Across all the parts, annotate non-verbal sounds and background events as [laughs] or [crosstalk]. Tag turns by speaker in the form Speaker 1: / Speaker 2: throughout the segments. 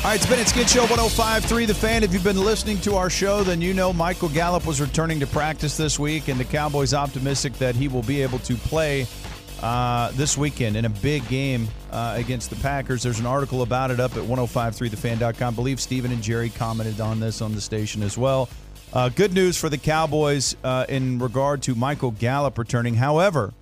Speaker 1: All right, it's been it's Skin Show 105.3 The Fan. If you've been listening to our show, then you know Michael Gallup was returning to practice this week, and the Cowboys optimistic that he will be able to play uh, this weekend in a big game uh, against the Packers. There's an article about it up at 1053thefan.com. I believe Stephen and Jerry commented on this on the station as well. Uh, good news for the Cowboys uh, in regard to Michael Gallup returning. However,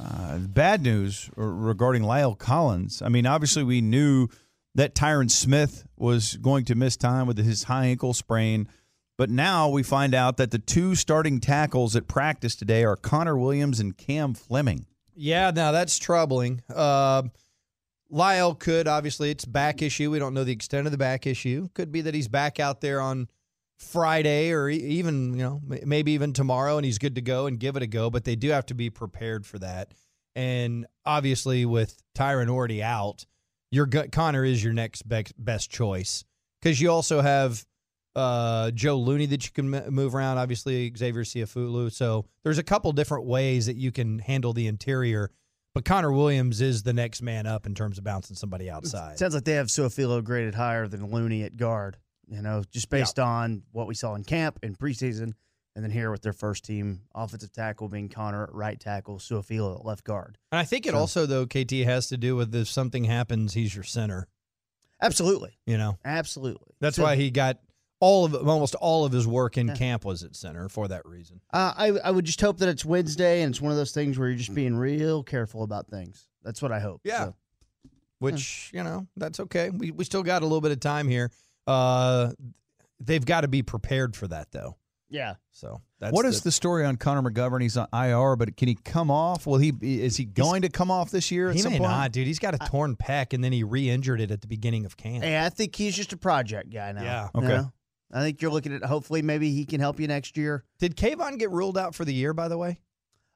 Speaker 1: uh, bad news regarding La'el Collins. I mean, obviously, we knew that Tyron Smith was going to miss time with his high ankle sprain. But now we find out that the two starting tackles at practice today are Connor Williams and Cam Fleming.
Speaker 2: Yeah, now that's troubling. Uh, La'el could obviously it's back issue. We don't know the extent of the back issue. Could be that he's back out there on Friday or even you know maybe even tomorrow, and he's good to go and give it a go. But they do have to be prepared for that. And obviously, with Tyron already out, your gut Connor is your next best choice because you also have uh, Joe Looney that you can move around. Obviously, Xavier Su'a-Filo. So there's a couple different ways that you can handle the interior. But Connor Williams is the next man up in terms of bouncing somebody outside.
Speaker 3: It sounds like they have Su'a-Filo graded higher than Looney at guard. You know, just based yeah. on what we saw in camp and preseason, and then here with their first team offensive tackle being Connor at right tackle, Su'a-Filo at left guard.
Speaker 2: And I think it so, also though KT has to do with if something happens, he's your center.
Speaker 3: Absolutely.
Speaker 2: You know,
Speaker 3: absolutely.
Speaker 2: That's so, why he got all of almost all of his work in yeah. camp was at center for that reason.
Speaker 3: Uh, I I would just hope that it's Wednesday and it's one of those things where you're just being real careful about things. That's what I hope.
Speaker 2: Yeah. So, Which yeah. you know that's okay. We we still got a little bit of time here. Uh, they've got to be prepared for that though.
Speaker 3: Yeah.
Speaker 2: So
Speaker 1: what is the, the, story on Connor McGovern? He's on IR, but can he come off? Will he? Is he going to come off this year?
Speaker 2: he may
Speaker 1: point?
Speaker 2: not, dude. He's got a torn pec, and then he re-injured it at the beginning of camp.
Speaker 3: Hey, I think he's just a project guy now.
Speaker 2: Yeah.
Speaker 1: Okay.
Speaker 3: You know? I think you're looking at hopefully maybe he can help you next year.
Speaker 2: Did Kayvon get ruled out for the year? By the way,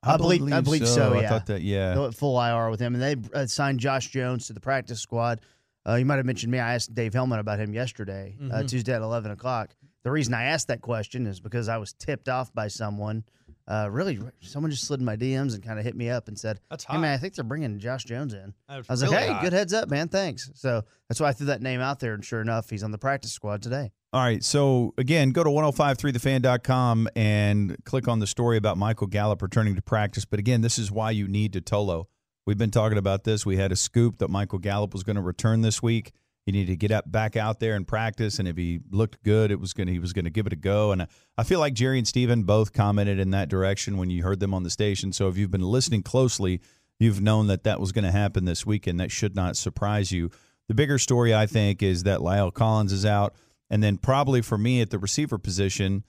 Speaker 3: I, I believe, believe, I believe so. so. yeah,
Speaker 1: I thought that. Yeah,
Speaker 3: full IR with him, and they uh, signed Josh Jones to the practice squad. Uh, you might have mentioned me. I asked Dave Helman about him yesterday, uh, mm-hmm. uh, Tuesday at eleven o'clock. The reason I asked that question is because I was tipped off by someone uh, really, someone just slid in my DMs and kind of hit me up and said,
Speaker 2: "That's
Speaker 3: hot. Hey man, I think they're bringing Josh Jones in."
Speaker 2: I
Speaker 3: was
Speaker 2: really
Speaker 3: like, "Hey,
Speaker 2: hot.
Speaker 3: good heads up, man. Thanks." So that's why I threw that name out there, and sure enough, he's on the practice squad today.
Speaker 1: All right. So again, go to 1053thefan.com and click on the story about Michael Gallup returning to practice. But again, this is why you need to Tolo. We've been talking about this. We had a scoop that Michael Gallup was going to return this week. He needed to get up back out there and practice, and if he looked good, it was going he was going to give it a go. And I feel like Jerry and Stephen both commented in that direction when you heard them on the station. So if you've been listening closely, you've known that that was going to happen this weekend. That should not surprise you. The bigger story, I think, is that La'el Collins is out, and then probably for me at the receiver position,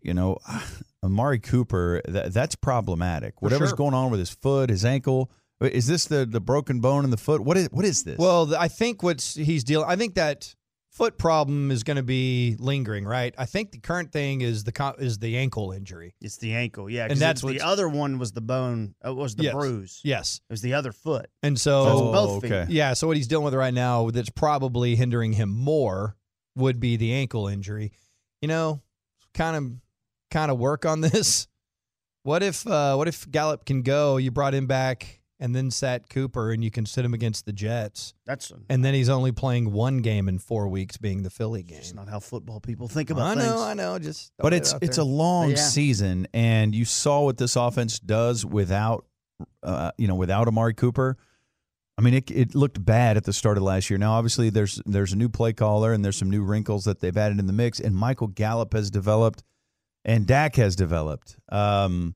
Speaker 1: you know, [sighs] Amari Cooper, that, that's problematic. Whatever's
Speaker 2: sure.
Speaker 1: going on with his foot, his ankle is this the the broken bone in the foot? What is what is this?
Speaker 2: Well, I think what's he's dealing. I think that foot problem is going to be lingering, right? I think the current thing is the is the ankle injury.
Speaker 3: It's the ankle, yeah. And that's the other one was the bone. It uh, was the
Speaker 2: yes,
Speaker 3: bruise.
Speaker 2: Yes,
Speaker 3: it was the other foot.
Speaker 2: And so,
Speaker 3: so both
Speaker 1: okay.
Speaker 2: Yeah. So what he's dealing with right now, that's probably hindering him more, would be the ankle injury. You know, kind of kind of work on this. [laughs] What if uh, what if Gallup can go? You brought him back and then sat Cooper, and you can sit him against the Jets.
Speaker 3: That's
Speaker 2: and then he's only playing one game in four weeks, being the Philly game.
Speaker 3: It's not how football people think about. This.
Speaker 2: I know,
Speaker 3: things.
Speaker 2: I know. Just
Speaker 1: but it's
Speaker 2: it
Speaker 1: it's a long yeah. season, and you saw what this offense does without, uh, you know, without Amari Cooper. I mean, it, it looked bad at the start of last year. Now, obviously, there's there's a new play caller and there's some new wrinkles that they've added in the mix. And Michael Gallup has developed, and Dak has developed. Um,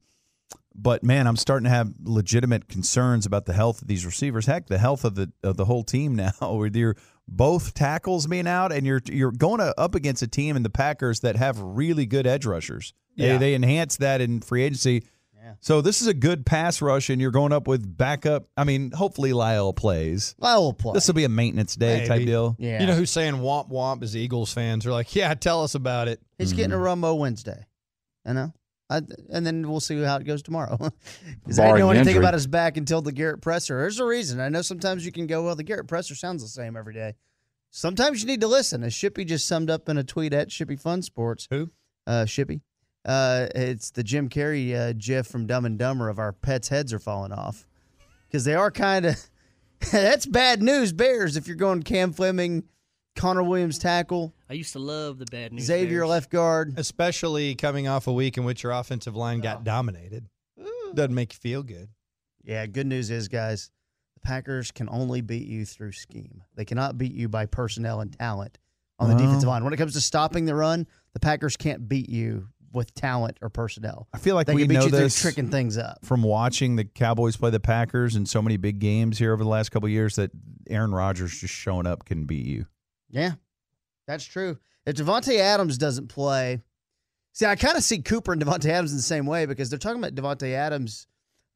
Speaker 1: but man, I'm starting to have legitimate concerns about the health of these receivers. Heck, the health of the of the whole team [laughs] now. With your both tackles being out, and you're you're going up against a team in the Packers that have really good edge rushers.
Speaker 2: Yeah.
Speaker 1: They, they enhance that in free agency. Yeah. So this is a good pass rush, and you're going up with backup. I mean, hopefully La'el plays.
Speaker 3: La'el will play.
Speaker 1: This will be a maintenance day type deal.
Speaker 3: yeah.
Speaker 2: You know who's saying womp womp is Eagles fans. They're like, yeah, tell us about it.
Speaker 3: He's getting
Speaker 1: Mm-hmm.
Speaker 3: a Rumbo Wednesday. I know. I, and then we'll see how it goes tomorrow. [laughs] Because I didn't
Speaker 4: Barring
Speaker 3: know anything
Speaker 4: injury.
Speaker 3: about his back until the Garrett Presser. There's a reason. I know sometimes you can go, well, the Garrett Presser sounds the same every day. Sometimes you need to listen. As Shippy just summed up in a tweet at Shippy Fun Sports.
Speaker 2: Who?
Speaker 3: Uh, Shippy. Uh, it's the Jim Carrey uh, GIF from Dumb and Dumber of our pets' heads are falling off. Because they are kind of. [laughs] that's bad news, Bears, if you're going Cam Fleming, Connor Williams tackle,
Speaker 5: I used to love the bad news.
Speaker 3: Xavier
Speaker 5: Bears.
Speaker 3: left guard.
Speaker 2: Especially coming off a week in which your offensive line got oh. dominated. Doesn't make you feel good.
Speaker 3: Yeah, good news is, guys, the Packers can only beat you through scheme. They cannot beat you by personnel and talent on the
Speaker 1: Well.
Speaker 3: defensive line. When it comes to stopping the run, the Packers can't beat you with talent or personnel.
Speaker 1: I feel like
Speaker 3: They
Speaker 1: we
Speaker 3: can beat
Speaker 1: know
Speaker 3: you
Speaker 1: this
Speaker 3: through tricking things up.
Speaker 1: from watching the Cowboys play the Packers in so many big games here over the last couple of years that Aaron Rodgers just showing up can beat you.
Speaker 3: Yeah, that's true. If Davante Adams doesn't play, see, I kind of see Cooper and Davante Adams in the same way because they're talking about Davante Adams.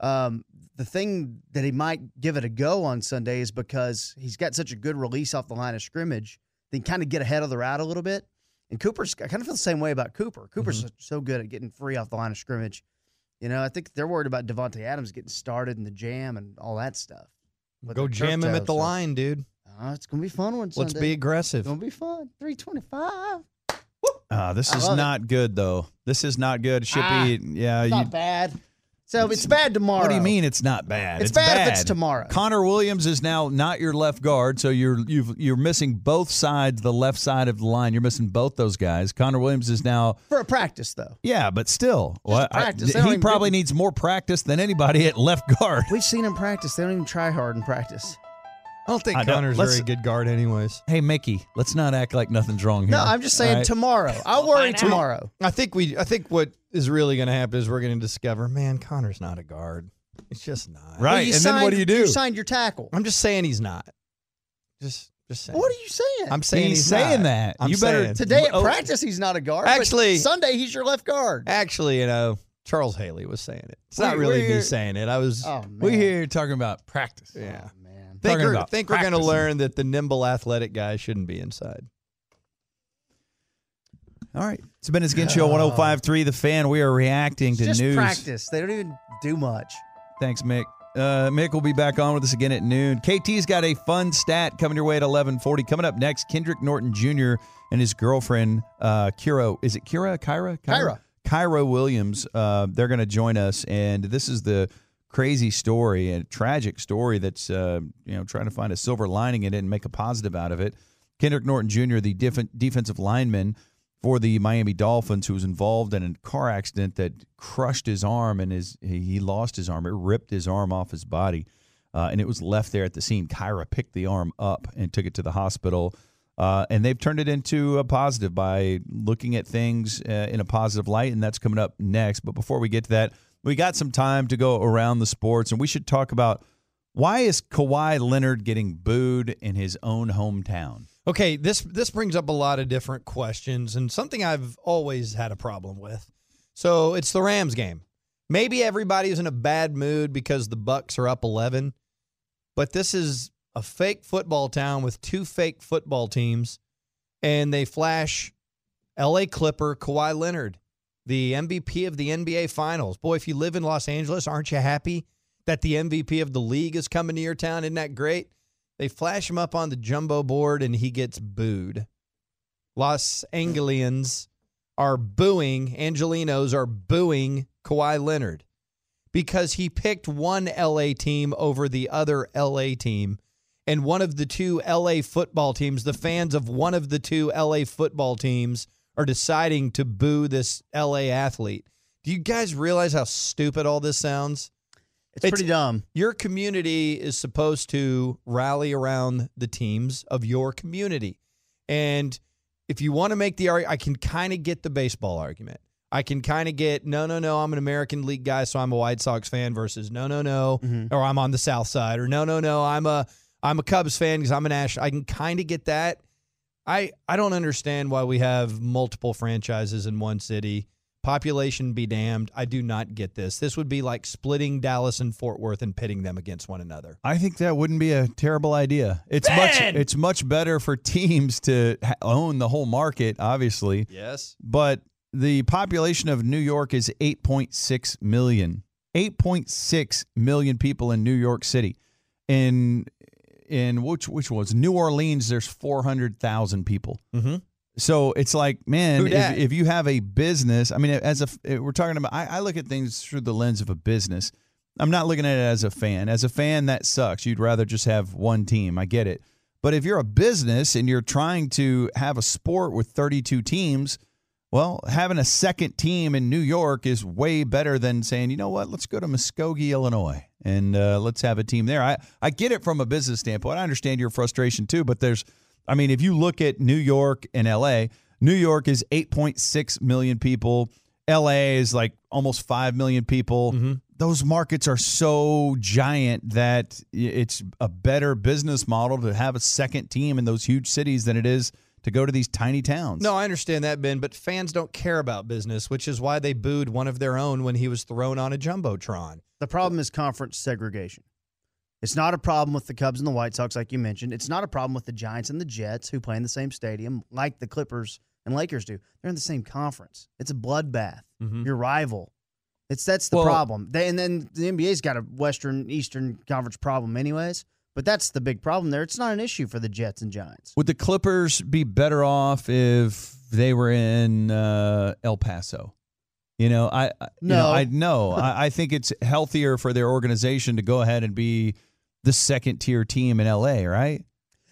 Speaker 3: Um, the thing that he might give it a go on Sunday is because he's got such a good release off the line of scrimmage. They kind of get ahead of the route a little bit. And Cooper's, I kind of feel the same way about Cooper. Cooper's so, so good at getting free off the line of scrimmage. You know, I think they're worried about Davante Adams getting started in the jam and all that stuff.
Speaker 2: Go jam him at the
Speaker 3: so-
Speaker 2: line, dude.
Speaker 3: It's gonna be fun one.
Speaker 2: Let's
Speaker 3: Sunday.
Speaker 2: be
Speaker 3: It's
Speaker 2: aggressive.
Speaker 3: gonna be fun. Three twenty-five.
Speaker 1: Uh, this
Speaker 3: I
Speaker 1: is
Speaker 3: love it.
Speaker 1: not good though. This is not good. Shippy, yeah, you,
Speaker 3: Not bad. So it's bad tomorrow.
Speaker 1: What do you mean it's not bad?
Speaker 3: It's bad if it's tomorrow.
Speaker 1: Connor Williams is now not your left guard, so you're you've, you're missing both sides, the left side of the line. You're missing both those guys. Connor Williams is now,
Speaker 3: For a practice, though.
Speaker 1: yeah, but still, I-
Speaker 3: practice. Don't
Speaker 1: he probably needs more practice than anybody at left guard.
Speaker 3: We've seen him practice. They don't even try hard in practice.
Speaker 2: I don't think
Speaker 1: I don't-
Speaker 2: Connor's
Speaker 1: let's-
Speaker 2: very good guard, anyways.
Speaker 1: Hey Mickey, let's not act like nothing's wrong here.
Speaker 3: No, I'm just saying
Speaker 1: All right?
Speaker 3: tomorrow. I'll worry
Speaker 5: find out.
Speaker 3: tomorrow.
Speaker 2: I think we. I think what is really going to happen is we're going to discover, man, Connor's not a guard. It's just not.
Speaker 1: Right.
Speaker 3: Well, you
Speaker 1: and then what do you do?
Speaker 3: You signed your tackle.
Speaker 2: I'm just saying he's not. Just, just saying.
Speaker 3: What are you saying?
Speaker 2: I'm saying
Speaker 1: He's
Speaker 2: he's
Speaker 1: saying
Speaker 2: not.
Speaker 1: that.
Speaker 2: I'm
Speaker 1: You better-
Speaker 2: saying.
Speaker 3: Today at
Speaker 1: Oh.
Speaker 3: practice, he's not a guard. but
Speaker 2: Actually-
Speaker 3: Sunday he's your left guard.
Speaker 2: Actually, you know, Charles Haley was saying it. It's
Speaker 1: We-
Speaker 2: not really
Speaker 1: we're
Speaker 2: me saying it. I was.
Speaker 3: Oh man.
Speaker 1: We here talking about practice.
Speaker 2: yeah.
Speaker 3: Man.
Speaker 2: Think
Speaker 1: Talking
Speaker 2: we're,
Speaker 1: about
Speaker 2: think we're going to learn that the nimble athletic guy shouldn't be inside.
Speaker 1: All right. It's been a Skin Show 1053 The Fan. We are reacting to
Speaker 3: Just
Speaker 1: news.
Speaker 3: practice. They don't even do much.
Speaker 1: Thanks, Mick. Uh, Mick will be back on with us again at noon. KT's got a fun stat coming your way at 1140. Coming up next, Kendrick Norton Jr. and his girlfriend, uh, Kira. Is it Kira? Kyra?
Speaker 3: Kyra.
Speaker 1: Kyra Williams. Uh, they're going to join us. And this is the crazy story, a tragic story that's, uh, you know, trying to find a silver lining in it and make a positive out of it. Kendrick Norton Jr., the def- defensive lineman for the Miami Dolphins, who was involved in a car accident that crushed his arm and his he lost his arm. It ripped his arm off his body, uh, and it was left there at the scene. Kyra picked the arm up and took it to the hospital. Uh, and they've turned it into a positive by looking at things uh, in a positive light, and that's coming up next. But before we get to that, we got some time to go around the sports, and we should talk about why is Kawhi Leonard getting booed in his own hometown?
Speaker 2: Okay, this this brings up a lot of different questions and something I've always had a problem with. So it's the Rams game. Maybe everybody's in a bad mood because the Bucks are up 11, but this is a fake football town with two fake football teams and they flash LA Clipper Kawhi Leonard, the MVP of the NBA Finals. Boy, if you live in Los Angeles, aren't you happy that the MVP of the league is coming to your town? Isn't that great? They flash him up on the jumbo board and he gets booed. Los Angelians are booing, Angelinos are booing Kawhi Leonard because he picked one LA team over the other LA team. And one of the two LA football teams, the fans of one of the two LA football teams, are deciding to boo this LA athlete. Do you guys realize how stupid all this sounds?
Speaker 3: It's,
Speaker 2: It's-
Speaker 3: pretty dumb.
Speaker 2: Your community is supposed to rally around the teams of your community. And if you want to make the argument, I can kind of get the baseball argument. I can kind of get, no, no, no, I'm an American League guy, so I'm a White Sox fan versus no, no, no, mm-hmm. or I'm on the South side, or no, no, no, I'm a I'm a Cubs fan because I'm an Ash. I can kind of get that. I I don't understand why we have multiple franchises in one city, Population be damned. I do not get this. This would be like splitting Dallas and Fort Worth and pitting them against one another.
Speaker 1: I think that wouldn't be a terrible idea. It's much it's much better for teams to own the whole market, obviously.
Speaker 2: Yes.
Speaker 1: But the population of New York is 8.6 million. 8.6 million people in New York City. In in which which was New Orleans there's 400,000 people.
Speaker 2: Mm-hmm.
Speaker 1: So it's like, man, if, if you have a business, I mean, as a we're talking about, I, I look at things through the lens of a business. I'm not looking at it as a fan. As a fan, that sucks. You'd rather just have one team. I get it. But if you're a business and you're trying to have a sport with 32 teams, well, having a second team in New York is way better than saying, you know what, let's go to Muskogee, Illinois, and uh, let's have a team there. I, I get it from a business standpoint. I understand your frustration too, but there's, I mean, if you look at New York and LA, New York is 8.6 million people. LA is like almost 5 million people. Those markets are so giant that it's a better business model to have a second team in those huge cities than it is to go to these tiny towns.
Speaker 2: No, I understand that, Ben, but fans don't care about business, which is why they booed one of their own when he was thrown on a Jumbotron.
Speaker 3: The problem is conference segregation. It's not a problem with the Cubs and the White Sox, like you mentioned. It's not a problem with the Giants and the Jets, who play in the same stadium, like the Clippers and Lakers do. They're in the same conference. It's a bloodbath. Mm-hmm. Your rival. It's that's the
Speaker 2: Well-
Speaker 3: problem. They, and then the NBA's got a Western Eastern Conference problem, anyways. But that's the big problem there. It's not an issue for the Jets and Giants.
Speaker 1: Would the Clippers be better off if they were in uh, El Paso? You know, I I- you know,
Speaker 3: No.
Speaker 1: I know. [laughs] I, I think it's healthier for their organization to go ahead and be the second tier team in LA, right?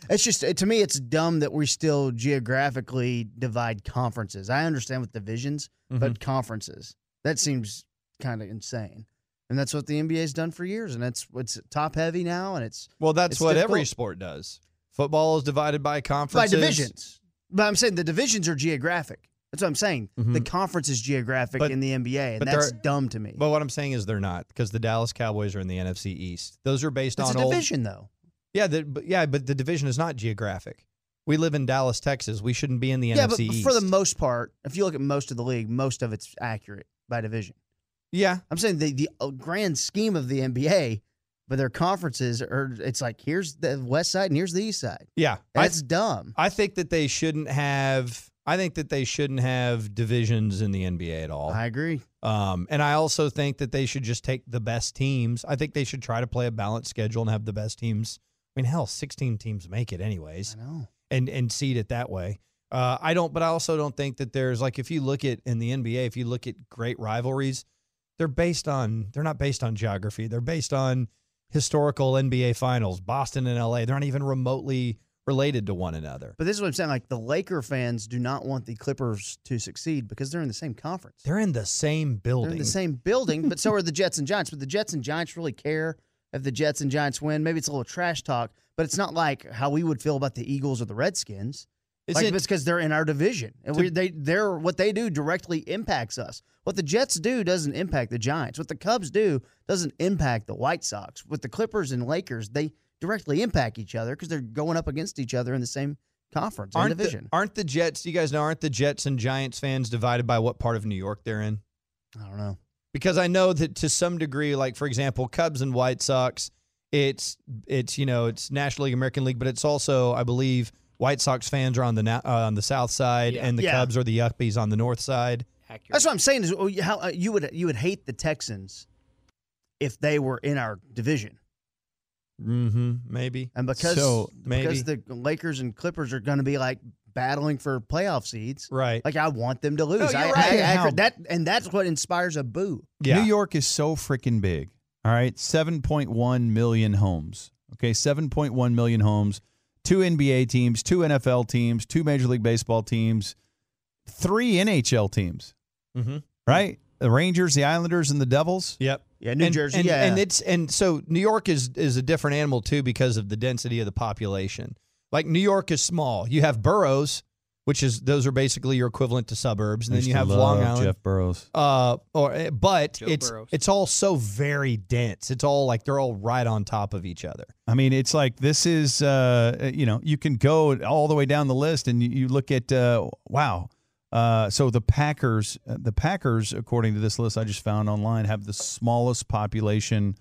Speaker 3: It's just to me, it's dumb that we still geographically divide conferences. I understand with divisions, but conferences that seems kind of insane. And that's what the NBA's done for years, and that's what's top heavy now, and it's
Speaker 2: Well, that's
Speaker 3: It's
Speaker 2: what every sport does. Football is divided by
Speaker 3: conference
Speaker 2: by
Speaker 3: divisions. But I'm saying the divisions are geographic. That's what I'm saying. Mm-hmm. The conference is geographic
Speaker 2: But-
Speaker 3: in the NBA, and that's dumb to me.
Speaker 2: But what I'm saying is they're not because the Dallas Cowboys are in the NFC East. Those are based
Speaker 3: it's
Speaker 2: on
Speaker 3: a
Speaker 2: old.
Speaker 3: division, though.
Speaker 2: Yeah, the, but yeah, but the division is not geographic. We live in Dallas, Texas. We shouldn't be in the
Speaker 3: Yeah,
Speaker 2: NFC
Speaker 3: but
Speaker 2: East.
Speaker 3: for the most part, if you look at most of the league, most of it's accurate by division.
Speaker 2: Yeah,
Speaker 3: I'm saying the the uh, grand scheme of the NBA, but their conferences are. It's like here's the west side and here's the east side.
Speaker 2: yeah. I,
Speaker 3: That's dumb.
Speaker 2: I think that they shouldn't have. I think that they shouldn't have divisions in the NBA at all.
Speaker 3: I agree.
Speaker 2: Um, and I also think that they should just take the best teams. I think they should try to play a balanced schedule and have the best teams. I mean, hell, 16 teams make it anyways,
Speaker 3: I know.
Speaker 2: and and seed it that way. Uh, I don't, but I also don't think that there's like if you look at in the NBA, if you look at great rivalries, they're based on they're not based on geography. They're based on historical NBA finals. Boston and LA, they're not even remotely related to one another.
Speaker 3: But this is what I'm saying. Like the Laker fans do not want the Clippers to succeed because they're in the same conference.
Speaker 2: They're in the same building.
Speaker 3: They're in the same building, but so are the [laughs] Jets and Giants. But the Jets and Giants really care if the Jets and Giants win. Maybe it's a little trash talk, but it's not like how we would feel about the Eagles or the Redskins.
Speaker 2: Is
Speaker 3: like
Speaker 2: it-
Speaker 3: it's because they're in our division, and we they they're what they do directly impacts us. What the Jets do doesn't impact the Giants. What the Cubs do doesn't impact the White Sox. With the Clippers and Lakers, they directly impact each other because they're going up against each other in the same conference
Speaker 2: aren't the,
Speaker 3: division.
Speaker 2: aren't the Jets? You guys know aren't the Jets and Giants fans divided by what part of New York they're in?
Speaker 3: I don't know.
Speaker 2: because I know that to some degree, like for example, Cubs and White Sox, it's it's you know it's National League, American League, but it's also I believe White Sox fans are on the na- uh, on the south side, and the
Speaker 3: Yeah.
Speaker 2: Cubs are the Yuppies on the north side.
Speaker 3: That's what I'm saying. Is oh, how uh, you would you would hate the Texans if they were in our division,
Speaker 2: Mm-hmm. Maybe.
Speaker 3: and because
Speaker 1: So,
Speaker 3: because the Lakers and Clippers are going to be like battling for playoff seeds.
Speaker 2: Right.
Speaker 3: Like I want them to lose.
Speaker 2: No, you're
Speaker 3: I,
Speaker 2: right.
Speaker 3: I- I-
Speaker 1: How-
Speaker 3: that and that's what inspires a boo.
Speaker 2: Yeah.
Speaker 1: New York is so freaking big. All right, 7.1 million homes. Okay, 7.1 million homes. Two NBA teams, two NFL teams, two Major League Baseball teams, three NHL teams.
Speaker 2: Mm-hmm.
Speaker 1: Right? The Rangers, the Islanders, and the Devils.
Speaker 2: Yep.
Speaker 3: Yeah, New
Speaker 2: and,
Speaker 3: Jersey.
Speaker 2: and,
Speaker 3: yeah,
Speaker 2: and it's and so New York is is a different animal too because of the density of the population. Like New York is small. You have boroughs, which is those are basically your equivalent to suburbs, and
Speaker 1: I
Speaker 2: then you have Long Island.
Speaker 1: Jeff Burrows.
Speaker 2: Uh, or eh, but
Speaker 4: Joe
Speaker 2: it's
Speaker 4: Burrows.
Speaker 2: it's all so very dense. It's all like they're all right on top of each other.
Speaker 1: I mean, it's like this is, uh, you know, you can go all the way down the list and you, you look at, uh, wow, Uh, so the Packers, uh, the Packers, according to this list I just found online, have the smallest population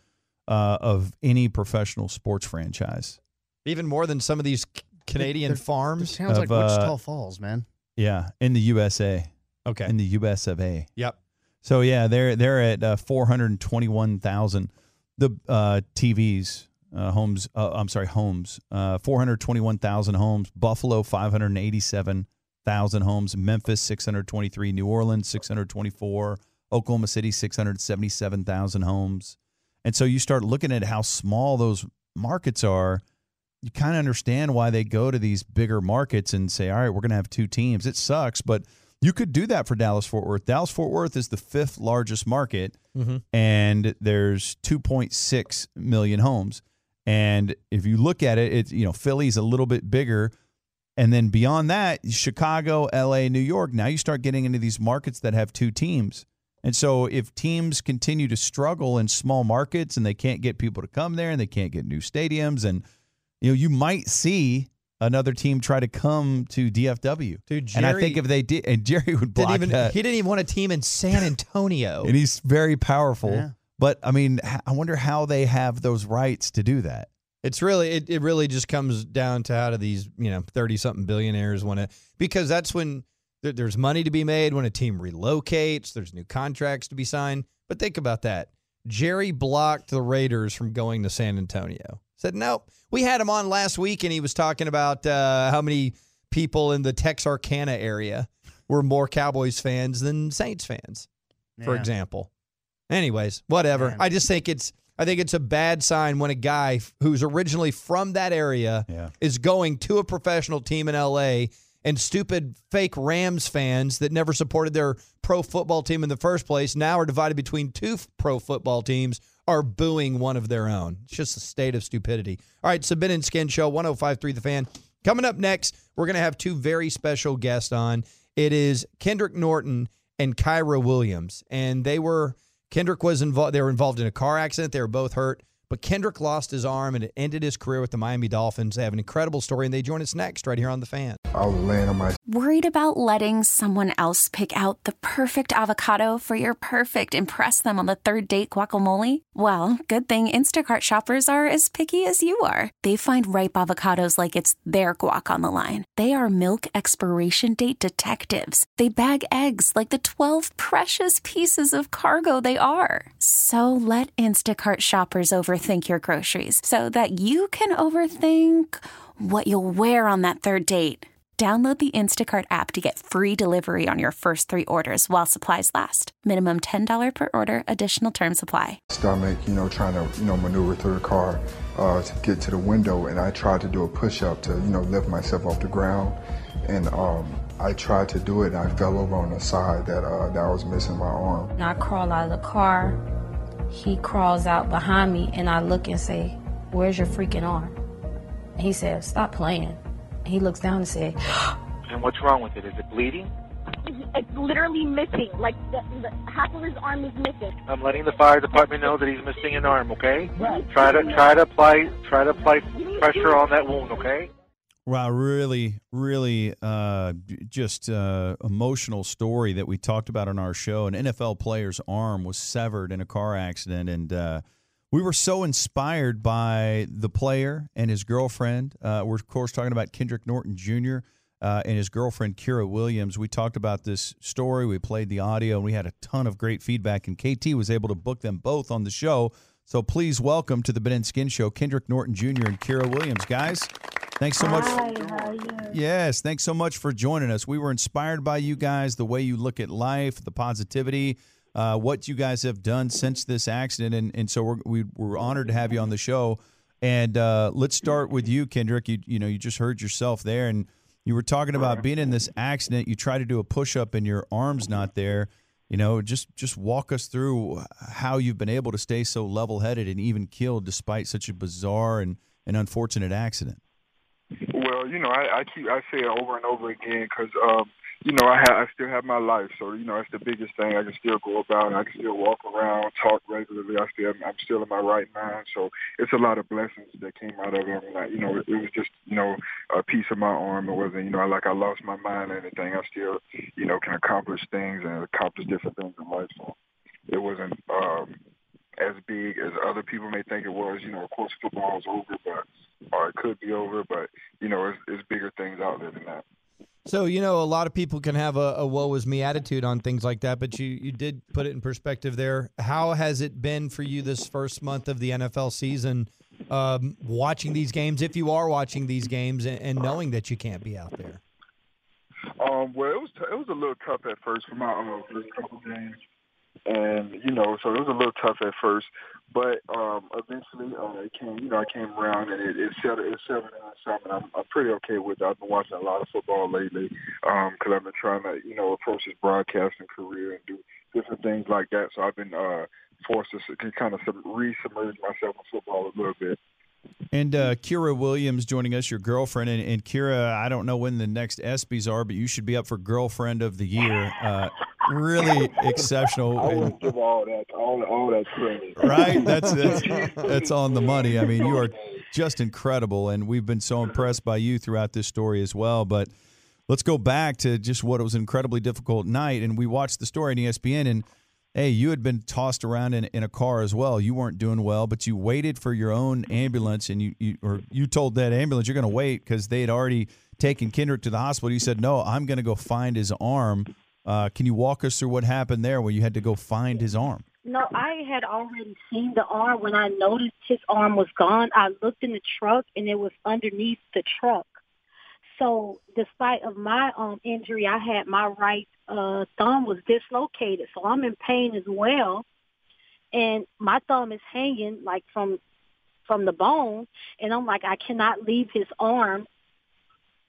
Speaker 1: uh, of any professional sports franchise.
Speaker 2: Even more than some of these C- Canadian
Speaker 3: They're-
Speaker 2: farms.
Speaker 3: Sounds like
Speaker 1: Of, uh,
Speaker 3: Wichita Falls, man.
Speaker 1: Yeah, in the USA,
Speaker 2: Okay.
Speaker 1: in the US of A.
Speaker 2: Yep.
Speaker 1: So yeah, they're they're at uh, four hundred twenty one thousand. The uh, TVs uh, homes, uh, I'm sorry, homes, uh, four hundred twenty one thousand homes. Buffalo five hundred eighty seven thousand homes. Memphis six hundred twenty three. New Orleans six hundred twenty four. Oklahoma City six hundred seventy seven thousand homes. And so you start looking at how small those markets are. You kind of understand why they go to these bigger markets and say, all right, we're going to have two teams. It sucks, but you could do that for Dallas Fort Worth. Dallas Fort Worth is the fifth largest market, mm-hmm. and there's 2.6 million homes. And if you look at it, it's you know Philly's a little bit bigger, and then beyond that, Chicago, L.A., New York. Now you start getting into these markets that have two teams. And so if teams continue to struggle in small markets and they can't get people to come there and they can't get new stadiums and you know you might see another team try to come to DFW.
Speaker 2: Dude,
Speaker 1: and I think if they did and Jerry [laughs] would block
Speaker 2: Didn't even,
Speaker 1: that.
Speaker 2: he didn't even want a team in San Antonio.
Speaker 1: and he's very powerful.
Speaker 3: Yeah.
Speaker 1: But I mean, I wonder how they have those rights to do that.
Speaker 2: It's really it, it really just comes down to how do these you know thirty something billionaires want to because that's when there, there's money to be made when a team relocates. There's new contracts to be signed. But think about that. Jerry blocked the Raiders from going to San Antonio. Said nope. We had him on last week and he was talking about uh, how many people in the Texarkana area were more Cowboys fans than Saints fans, for example. Anyways, whatever.
Speaker 3: Man.
Speaker 2: I just think it's I think it's a bad sign when a guy who's originally from that area
Speaker 1: Yeah.
Speaker 2: is going to a professional team in LA and stupid fake Rams fans that never supported their pro football team in the first place now are divided between two pro football teams are booing one of their own. It's just a state of stupidity. All right, so Ben and Skin Show 1053 The Fan. Coming up next, we're going to have two very special guests on. It is Kendrick Norton and Kyra Williams. And they were Kendrick was involved they were involved in a car accident. They were both hurt. But Kendrick lost his arm and it ended his career with the Miami Dolphins. They have an incredible story, and they join us next right here on the fan.
Speaker 4: I was laying on my
Speaker 5: Worried about letting someone else pick out the perfect avocado for your perfect impress them on the third date guacamole? Well, good thing Instacart shoppers are as picky as you are. They find ripe avocados like it's their guac on the line. They are milk expiration date detectives. They bag eggs like the 12 precious pieces of cargo they are. So let Instacart shoppers overthink your groceries so that you can overthink what you'll wear on that third date. Download the Instacart app to get free delivery on your first three orders while supplies last. Minimum $10 per order, additional term supply.
Speaker 4: stomach, you know, trying to, you know, maneuver through the car uh, to get to the window. And I tried to do a push up to, you know, lift myself off the ground. And um, I tried to do it and I fell over on the side that, uh, that I was missing my arm.
Speaker 6: And I crawl out of the car. He crawls out behind me, and I look and say, Where's your freaking arm? And he says, Stop playing. He looks down and said, [gasps]
Speaker 7: And what's wrong with it? Is it bleeding?
Speaker 8: It's literally missing. Like the, the half of his arm is missing.
Speaker 7: I'm letting the fire department know that he's missing an arm. Okay. Try to try to apply try to apply pressure on that wound. Okay.
Speaker 1: Wow, really, really, uh, just uh, emotional story that we talked about on our show. An NFL player's arm was severed in a car accident, and uh, we were so inspired by the player and his girlfriend. Uh, we're of course talking about Kendrick Norton Jr. Uh, and his girlfriend Kira Williams. We talked about this story. We played the audio, and we had a ton of great feedback. And KT was able to book them both on the show. So please welcome to the Ben and Skin Show, Kendrick Norton Jr. and Kira Williams, guys. Thanks so much.
Speaker 8: Hi, how are you?
Speaker 1: Yes, thanks so much for joining us. We were inspired by you guys, the way you look at life, the positivity, uh, what you guys have done since this accident, and and so we're we, we're honored to have you on the show. And uh, let's start with you, Kendrick. You you know you just heard yourself there, and you were talking about being in this accident. You try to do a push up, and your arm's not there. You know, just just walk us through how you've been able to stay so level headed and even killed despite such a bizarre and, and unfortunate accident.
Speaker 4: Well, you know, I, I keep I say it over and over again because um, you know, I have I still have my life, so you know that's the biggest thing. I can still go about. I can still walk around, talk regularly. I still I'm still in my right mind. So it's a lot of blessings that came out of it. And I, you know, it, it was just you know a piece of my arm. It wasn't you know like I lost my mind or anything. I still you know can accomplish things and accomplish different things in life. So it wasn't um, as big as other people may think it was. You know, of course football's over, but or it could be over, but you know, it's, it's bigger things out there than that.
Speaker 2: So you know, a lot of people can have a, a "woe is me" attitude on things like that, but you you did put it in perspective there. How has it been for you this first month of the NFL season, um, watching these games? If you are watching these games and, and knowing that you can't be out there.
Speaker 4: Um, well, it was t- it was a little tough at first for my uh, first couple games, and you know, so it was a little tough at first, but um, eventually uh, it came. You know, I came around and it, it settled. It settled in something. I'm, I'm pretty okay with it. I've been watching a lot of football lately because um, I've been trying to, you know, approach this broadcasting career and do different things like that. So I've been uh, forced to to kind of re-submerge myself in football a little bit.
Speaker 1: And uh, Kira Williams joining us, your girlfriend. And, and, Kira, I don't know when the next ESPYS are, but you should be up for Girlfriend of the Year. Uh, really exceptional.
Speaker 4: I will give all that, all, all that credit.
Speaker 1: Right? That's, that's, [laughs] that's on the money. I mean, you are just incredible. And we've been so impressed by you throughout this story as well. But let's go back to just what it was an incredibly difficult night. And we watched the story on ESPN, and – hey, you had been tossed around in, in a car as well. You weren't doing well, but you waited for your own ambulance, and you, you or you told that ambulance you're going to wait because they had already taken Kendrick to the hospital. You said, no, I'm going to go find his arm. Uh, can you walk us through what happened there when you had to go find his arm?
Speaker 6: No, I had already seen the arm. When I noticed his arm was gone, I looked in the truck and it was underneath the truck. So despite of my um injury, I had my right uh thumb was dislocated, so I'm in pain as well. And my thumb is hanging like from from the bone, and I'm like I cannot leave his arm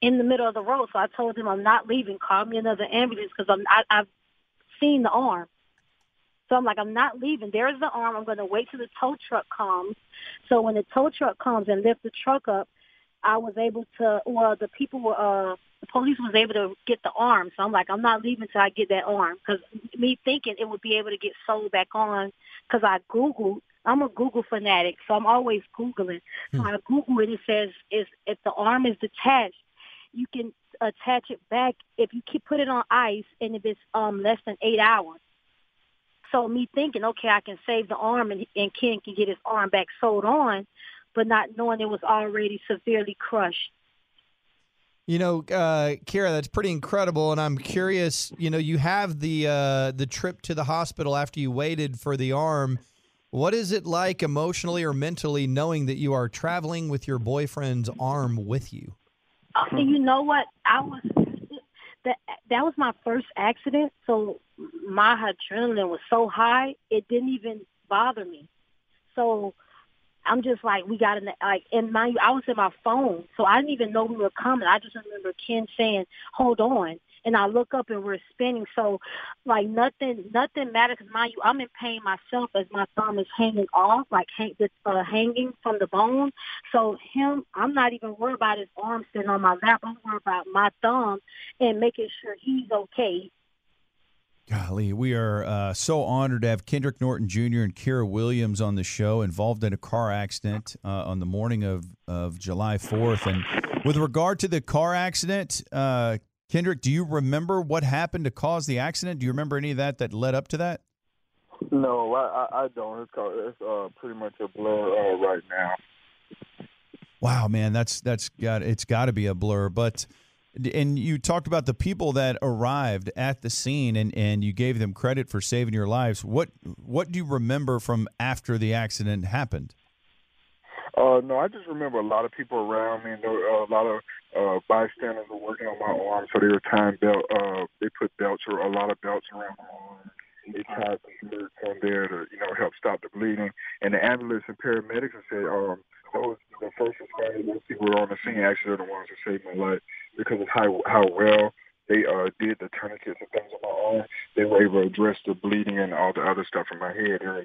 Speaker 6: in the middle of the road. So I told him I'm not leaving. Call me another ambulance because I'm I, I've seen the arm. So I'm like, I'm not leaving. There's the arm. I'm going to wait till the tow truck comes. So when the tow truck comes and lift the truck up, I was able to, well, the people were, uh, the police was able to get the arm. So I'm like, I'm not leaving until I get that arm. Because me thinking it would be able to get sold back on, because I Googled, I'm a Google fanatic, so I'm always Googling. Hmm. So I Google it, it says is if the arm is detached, you can attach it back if you keep put it on ice and if it's um less than eight hours. So me thinking, okay, I can save the arm and, and Ken can get his arm back sewed on but not knowing it was already severely crushed.
Speaker 2: You know, uh, Kira, that's pretty incredible, and I'm curious. You know, you have the uh, the trip to the hospital after you waited for the arm. What is it like emotionally or mentally knowing that you are traveling with your boyfriend's arm with you?
Speaker 6: And you know what? I was that that was my first accident, so my adrenaline was so high it didn't even bother me. So I'm just like, we got in the, like, and mind you, I was in my phone, so I didn't even know we were coming. I just remember Ken saying, hold on. And I look up and we're spinning. So like nothing, nothing matters. Cause mind you, I'm in pain myself as my thumb is hanging off, like hang, uh, hanging from the bone. So him, I'm not even worried about his arm sitting on my lap. I'm worried about my thumb and making sure he's okay.
Speaker 1: Golly, we are uh, so honored to have Kendrick Norton Jr. and Kira Williams on the show, involved in a car accident uh, on the morning of, of July 4th. And with regard to the car accident, uh, Kendrick, do you remember what happened to cause the accident? Do you remember any of that that led up to that?
Speaker 4: No, I, I, I don't. It's, called, it's uh, pretty much a blur uh, right now.
Speaker 1: Wow, man, that's that's got it's got to be a blur, but and you talked about the people that arrived at the scene and, and you gave them credit for saving your lives. What what do you remember from after the accident happened?
Speaker 4: Uh, no, I just remember a lot of people around me, and there were, uh, a lot of uh, bystanders were working on my arm, so they were tying belt. Uh, they put belts or a lot of belts around my arm. They tied some belts on there to you know help stop the bleeding. And the ambulance and paramedics said, um, those the first responders, those people who were on the scene, actually are the ones who saved my life because of how how well they uh, did the tourniquets and things on my arm. They were able to address the bleeding and all the other stuff from my head. They were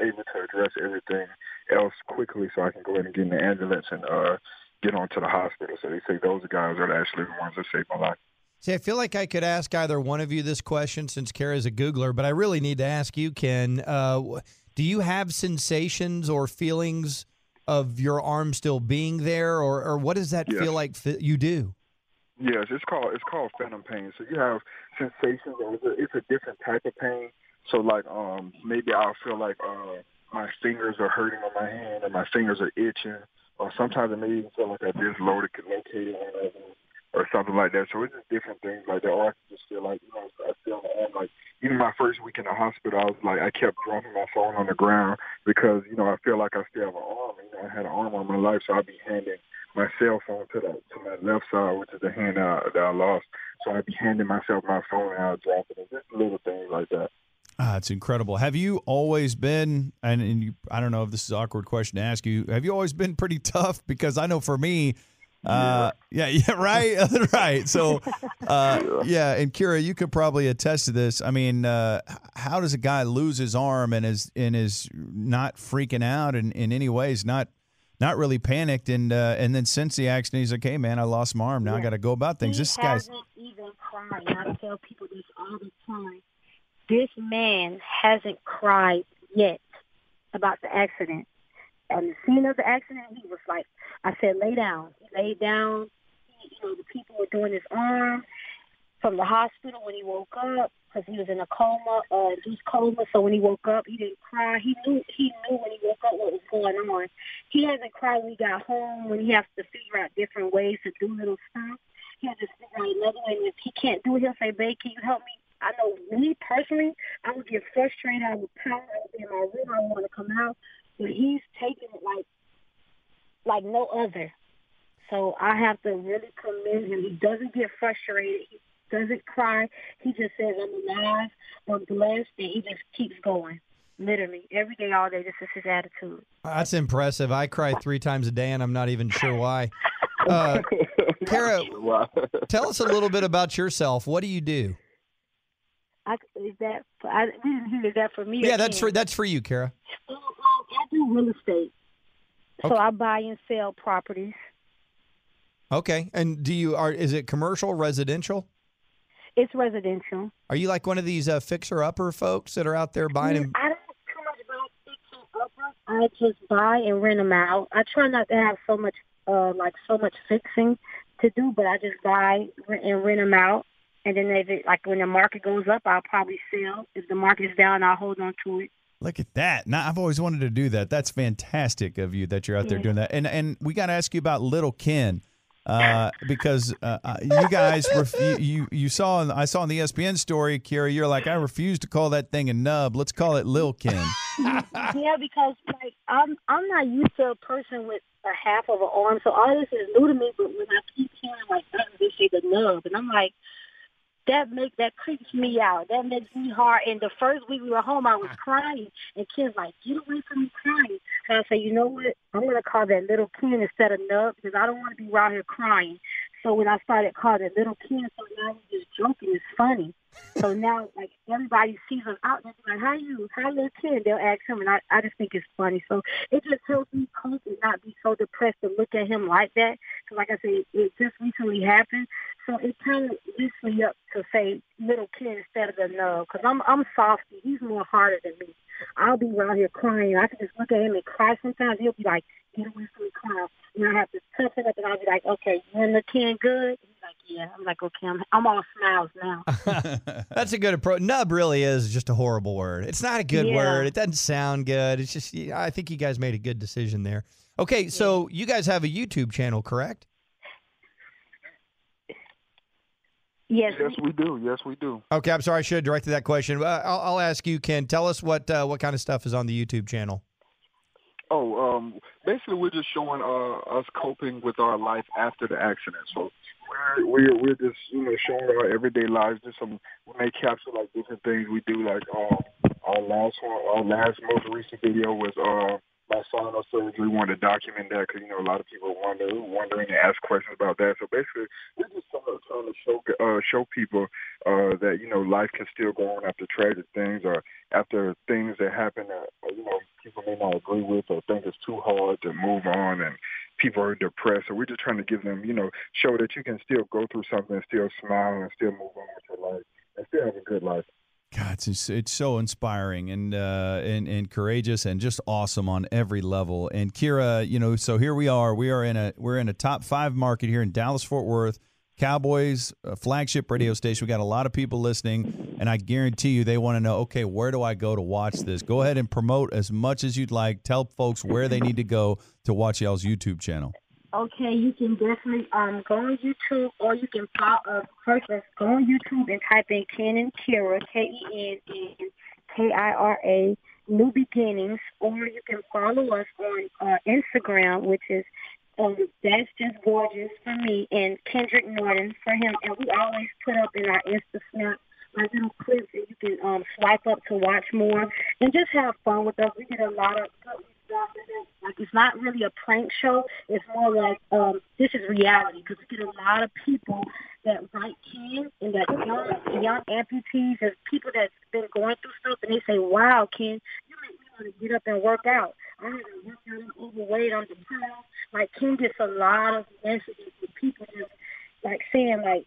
Speaker 4: able to address everything else quickly, so I can go ahead and get in the ambulance and uh, get on to the hospital. So they say those guys are actually the ones that saved my life.
Speaker 2: See, I feel like I could ask either one of you this question since Kara's a Googler, but I really need to ask you, Ken. Uh, do you have sensations or feelings of your arm still being there, or, or what does that
Speaker 4: Yes.
Speaker 2: feel like you do?
Speaker 4: Yes, it's called it's called phantom pain. So you have sensations, it's a, it's a different type of pain. So like um maybe I'll feel like uh my fingers are hurting on my hand, and my fingers are itching, or sometimes it may even feel like I dislocated located on it, or something like that. So it's just different things like that. Or I can just feel like you know I feel like even my first week in the hospital, I was like I kept dropping my phone on the ground because you know I feel like I still have an arm. You know I had an arm on my life, so I'd be handing my cell phone to the to my left side, which is the hand that I, that I lost. So I'd be handing myself my phone and I'd drop it. And just little things like that.
Speaker 1: Ah, it's incredible. Have you always been, and, and you, I don't know if this is an awkward question to ask you, have you always been pretty tough? Because I know for me, uh, yeah, yeah, [laughs] right, [laughs] right. So, uh, yeah, and Kira, you could probably attest to this. I mean, uh, how does a guy lose his arm and is and is not freaking out in, in any ways, not not really panicked, and uh, and then since the accident, he's like, hey man, I lost my arm. Now I got to go about things.
Speaker 6: He
Speaker 1: This guy's
Speaker 6: even cried. I tell people this all the time. This man hasn't cried yet about the accident. And the scene of the accident, he was like, I said, lay down. He laid down. He, you know, the people were doing his arm from the hospital when he woke up because he was in a coma, uh, induced coma. So when he woke up, he didn't cry. He knew he knew when he woke up what was going on. He hasn't cried when he got home when he has to figure out different ways to do little stuff. He'll just figure out another way. And if he can't do it, he'll say, "Babe, can you help me?" I know me personally, I would get frustrated. I would pound. I would be in my room. I want to come out. But he's taking it like like no other. So I have to really commend him. He doesn't get frustrated. He doesn't cry. He just says, I'm alive, I'm blessed, and he just keeps going. Literally, every day, all day. This is his attitude.
Speaker 2: That's impressive. I cry three times a day, and I'm not even sure why. [laughs] Uh, Kara, [laughs] tell us a little bit about yourself. What do you do?
Speaker 6: I, is that, for, I didn't hear, that for me? or
Speaker 2: Yeah, that's for that's for you, Kara.
Speaker 6: Um, I do real estate. So I buy and sell properties.
Speaker 2: Okay. And do you are is it commercial, residential?
Speaker 6: It's residential.
Speaker 2: Are you like one of these uh, fixer upper folks that are out there buying them?
Speaker 6: I don't too much buy fixing uppers. I just buy and rent them out. I try not to have so much, uh, like so much fixing to do, but I just buy and rent them out. And then if it, like when the market goes up, I'll probably sell. If the market's down, I'll hold on to it.
Speaker 1: Look at that. Now I've always wanted to do that. That's fantastic of you that you're out there
Speaker 6: Yeah.
Speaker 1: doing that. And and we got to ask you about Little Ken. Uh, because uh, uh, you guys, you, you saw, I saw in the ESPN story, Kira, you're like, I refuse to call that thing a nub. Let's call it Lil Ken. [laughs]
Speaker 6: yeah, because like I'm I'm not used to a person with a half of an arm, so all this is new to me. But when I keep hearing like that, they say the nub, and I'm like, that make that creeps me out. That makes me hard. And the first week we were home, I was crying, and kids like, get away from me crying. So I say, you know what? I'm gonna call that little kid instead of nub because I don't want to be around here crying. So when I started calling it little Ken, so now we're just joking. It's funny. So now, like everybody sees us out there, like, "How you? How little kid?" They'll ask him, and I, I just think it's funny. So it just helps me cope and not be so depressed to look at him like that. Because, like I said, it just recently happened, so it kind of lifts me up to say little kid instead of the no. Because I'm I'm softy. He's more harder than me. I'll be around here crying. I can just look at him and cry sometimes. He'll be like, "Get away from me, crying." And I have to tough it up, and I'll be like, "Okay, you and the kid good?" "Yeah." I'm like, "Okay, I'm I'm all smiles now." [laughs] [laughs]
Speaker 2: That's a good approach. Nub really is just a horrible word. It's not a good
Speaker 6: Yeah.
Speaker 2: word. It doesn't sound good. It's just I think you guys made a good decision there. Okay, so you guys have a YouTube channel, correct?
Speaker 6: Yes.
Speaker 4: Yes, we do. Yes, we do.
Speaker 2: Okay, I'm sorry I should have directed that question. Uh, I'll, I'll ask you, Ken. Tell us what uh, what kind of stuff is on the YouTube channel.
Speaker 4: Oh, um, basically, we're just showing uh, us coping with our life after the accident. So we're we're we're just you know showing our everyday lives. Just some we may capture like different things we do. Like um, our last one, our last most recent video was uh my final surgery. We wanted to document that because you know a lot of people wonder wondering and ask questions about that. So basically, we're just trying to, trying to show uh, show people uh, that you know life can still go on after tragic things or after things that happen that you know people may not agree with or think it's too hard to move on and people are depressed. So we're just trying to give them, you know, show that you can still go through something and still smile and still move on with your life and still have a good life.
Speaker 1: God, it's it's so inspiring and uh, and and courageous and just awesome on every level. And Kira, you know, so here we are. We are in a we're in a top five market here in Dallas Fort Worth. Cowboys uh, flagship radio station. We got a lot of people listening, and I guarantee you they want to know. Okay, where do I go to watch this? Go ahead and promote as much as you'd like. Tell folks where they need to go to watch y'all's YouTube channel.
Speaker 6: Okay, you can definitely um go on YouTube or you can follow uh, first let's go on YouTube and type in and Kira K E N N K I R A New Beginnings or you can follow us on uh, Instagram which is um that's just gorgeous for me and Kendrick Norton for him and we always put up in our Insta snap like little clips that you can um swipe up to watch more and just have fun with us. We get a lot of good stuff. Like it's not really a prank show. It's more like um, this is reality because we get a lot of people that write Ken and that young young amputees and people that's been going through stuff and they say, "Wow, Ken, you make me want to get up and work out." I haven't worked out. I'm overweight. I'm depressed. Like Ken gets a lot of messages with people just like saying like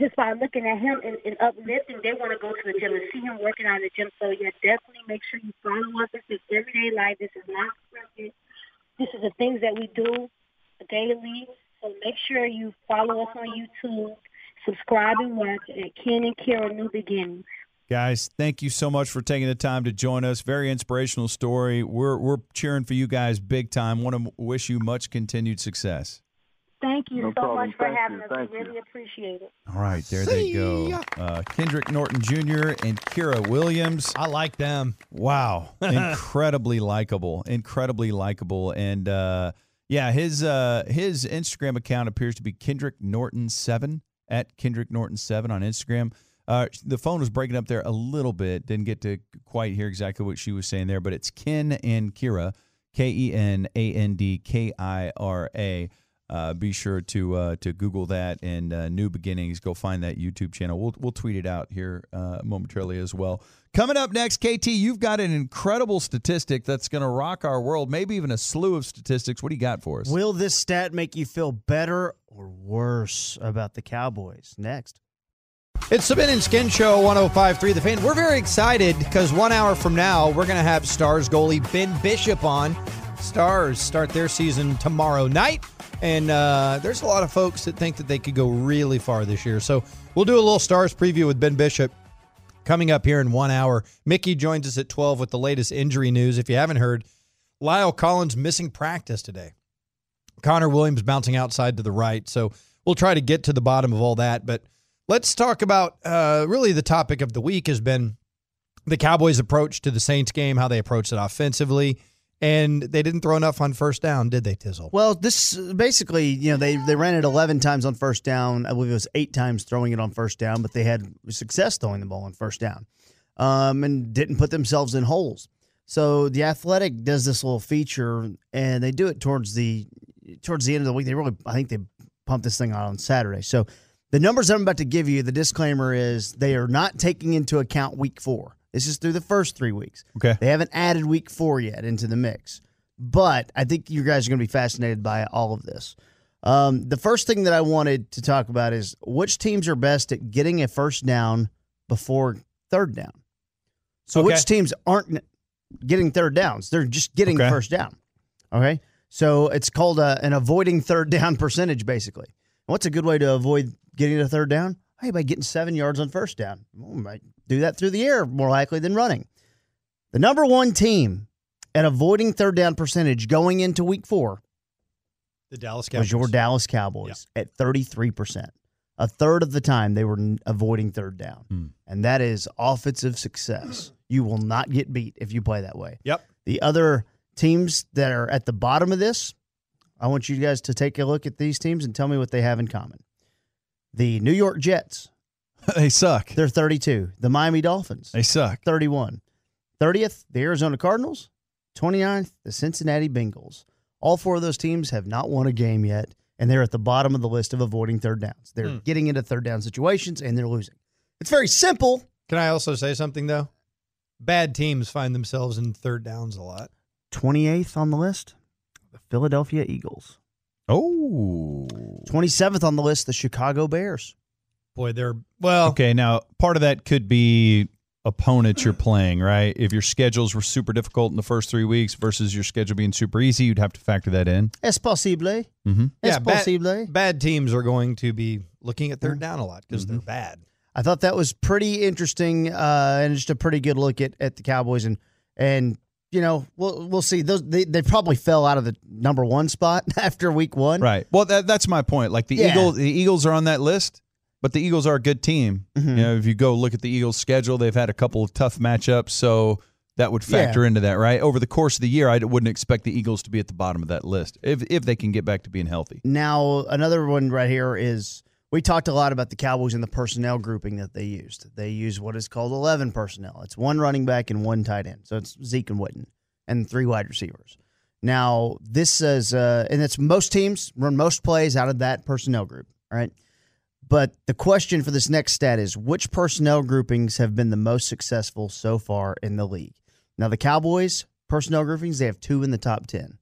Speaker 6: just by looking at him and, and uplifting, they want to go to the gym and see him working out in the gym. So yeah, definitely make sure you follow us. This is everyday life. This is not scripted. This is the things that we do daily. So make sure you follow us on YouTube, subscribe and watch at Ken and Kara New Beginnings.
Speaker 1: Guys, thank you so much for taking the time to join us. Very inspirational story. We're we're cheering for you guys big time. Want to wish you much continued success.
Speaker 6: Thank you
Speaker 4: No
Speaker 6: so
Speaker 4: problem.
Speaker 6: much for
Speaker 4: Thank
Speaker 6: having
Speaker 4: you.
Speaker 6: us.
Speaker 4: Thank
Speaker 6: we
Speaker 4: you.
Speaker 6: really appreciate it.
Speaker 1: All right, there they go. Uh, Kendrick Norton Jr. and Kira Williams.
Speaker 2: I like them.
Speaker 1: Wow, [laughs] incredibly likable, incredibly likable, and uh, yeah, his uh, his Instagram account appears to be Kendrick Norton seven at Kendrick Norton seven on Instagram. Uh, the phone was breaking up there a little bit. Didn't get to quite hear exactly what she was saying there, but it's Ken and Kira, K E N A N D K I R A. Uh, be sure to uh, to Google that and uh, New Beginnings. Go find that YouTube channel. We'll we'll tweet it out here uh, momentarily as well. Coming up next, KT, you've got an incredible statistic that's going to rock our world. Maybe even a slew of statistics. What do you got for us?
Speaker 3: Will this stat make you feel better or worse about the Cowboys? Next.
Speaker 2: It's the Ben and Skin Show 1053 The Fan. We're very excited because one hour from now, we're going to have Stars goalie Ben Bishop on. Stars start their season tomorrow night. And uh, there's a lot of folks that think that they could go really far this year. So we'll do a little Stars preview with Ben Bishop coming up here in one hour. Mickey joins us at 12 with the latest injury news. If you haven't heard, La'el Collins missing practice today. Connor Williams bouncing outside to the right. So we'll try to get to the bottom of all that. But let's talk about uh, really the topic of the week has been the Cowboys' approach to the Saints game, how they approached it offensively. And they didn't throw enough on first down, did they, Tizzle?
Speaker 3: Well, this basically, you know, they they ran it 11 times on first down. I believe it was eight times throwing it on first down, but they had success throwing the ball on first down, um, and didn't put themselves in holes. So the Athletic does this little feature, and they do it towards the towards the end of the week. They really, I think they pumped this thing out on Saturday. So the numbers I'm about to give you, the disclaimer is they are not taking into account week four. This is through the first three weeks.
Speaker 1: Okay.
Speaker 3: They haven't added week four yet into the mix. But I think you guys are going to be fascinated by all of this. Um, the first thing that I wanted to talk about is which teams are best at getting a first down before third down. So
Speaker 2: Okay.
Speaker 3: which teams aren't getting third downs? They're just getting
Speaker 1: Okay.
Speaker 3: first down. Okay. So it's called a, an avoiding third down [laughs] percentage, basically. What's a good way to avoid getting a third down? Hey, by getting seven yards on first down. Well, we might do that through the air more likely than running. The number one team at avoiding third down percentage going into week four
Speaker 2: The Dallas Cowboys.
Speaker 3: was your Dallas Cowboys at 33%. A third of the time they were avoiding third down.
Speaker 1: Hmm.
Speaker 3: And that is offensive success. You will not get beat if you play that way.
Speaker 2: Yep.
Speaker 3: The other teams that are at the bottom of this, I want you guys to take a look at these teams and tell me what they have in common. The New York Jets, [laughs]
Speaker 1: they suck.
Speaker 3: they're 32. The Miami Dolphins,
Speaker 1: They suck.
Speaker 3: 31. 30th, the Arizona Cardinals. 29th, the Cincinnati Bengals. All four of those teams have not won a game yet, and they're at the bottom of the list of avoiding third downs. They're
Speaker 2: Hmm.
Speaker 3: getting into third down situations and they're losing. It's very simple.
Speaker 2: Can I also say something, though? Bad teams find themselves in third downs a lot.
Speaker 3: 28th on the list, Philadelphia Eagles.
Speaker 1: Oh.
Speaker 3: 27th on the list, the Chicago Bears.
Speaker 2: Boy, they're well.
Speaker 1: Okay, now part of that could be opponents you're playing, right? If your schedules were super difficult in the first three weeks versus your schedule being super easy, you'd have to factor that in.
Speaker 3: Es posible.
Speaker 1: Mm-hmm.
Speaker 3: Es
Speaker 2: Yeah, bad,
Speaker 3: posible.
Speaker 2: bad teams are going to be looking at third down a lot because
Speaker 1: Mm-hmm.
Speaker 2: they're bad.
Speaker 3: I thought that was pretty interesting uh, and just a pretty good look at, at the Cowboys and and you know we'll we'll see those they, they probably fell out of the number one spot [laughs] after week one.
Speaker 1: Right. Well, that, that's my point. Like the
Speaker 3: Yeah.
Speaker 1: Eagles, the Eagles are on that list, but the Eagles are a good team.
Speaker 3: Mm-hmm.
Speaker 1: You know, if you go look at the Eagles' schedule, they've had a couple of tough matchups, so that would factor
Speaker 3: Yeah.
Speaker 1: into that, right? Over the course of the year, I wouldn't expect the Eagles to be at the bottom of that list if if they can get back to being healthy.
Speaker 3: Now another one right here is we talked a lot about the Cowboys and the personnel grouping that they used. They use what is called eleven personnel. It's one running back and one tight end. So it's Zeke and Witten and three wide receivers. Now this says, uh, and it's most teams run most plays out of that personnel group. right? But the question for this next stat is which personnel groupings have been the most successful so far in the league? Now, the Cowboys personnel groupings, they have two in the top 10.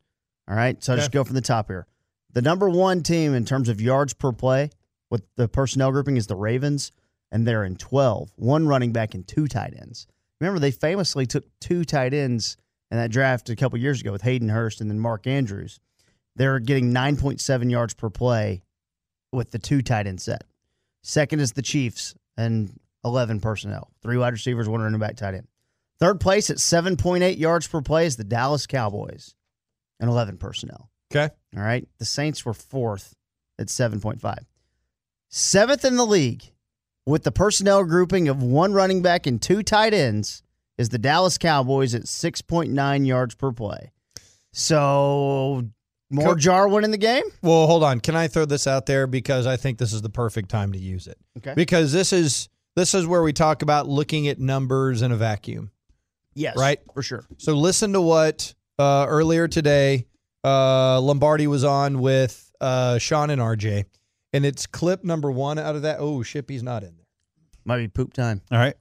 Speaker 3: All right. So I'll just go from the top here. The number one team in terms of yards per play with the personnel grouping is the Ravens, and they're in 12, one running back and two tight ends. Remember, they famously took two tight ends in that draft a couple years ago with Hayden Hurst and then Mark Andrews. They're getting 9.7 yards per play with the two tight end set. Second is the Chiefs and 11 personnel, three wide receivers, one running back, tight end. Third place at 7.8 yards per play is the Dallas Cowboys and 11 personnel.
Speaker 2: Okay.
Speaker 3: All right. The Saints were fourth at 7.5. Seventh in the league with the personnel grouping of one running back and two tight ends is the Dallas Cowboys at 6.9 yards per play. So more
Speaker 2: Co-
Speaker 3: Jarwin in the game?
Speaker 2: Well, hold on. Can I throw this out there because I think this is the perfect time to use it.
Speaker 3: Okay.
Speaker 2: Because this is this is where we talk about looking at numbers in a vacuum.
Speaker 3: Yes.
Speaker 2: Right?
Speaker 3: For sure.
Speaker 2: So listen to what uh, earlier today uh, Lombardi was on with uh, Sean and RJ, and it's clip number one out of that. Oh, Shippy's not in there.
Speaker 3: Might be poop time.
Speaker 1: All right.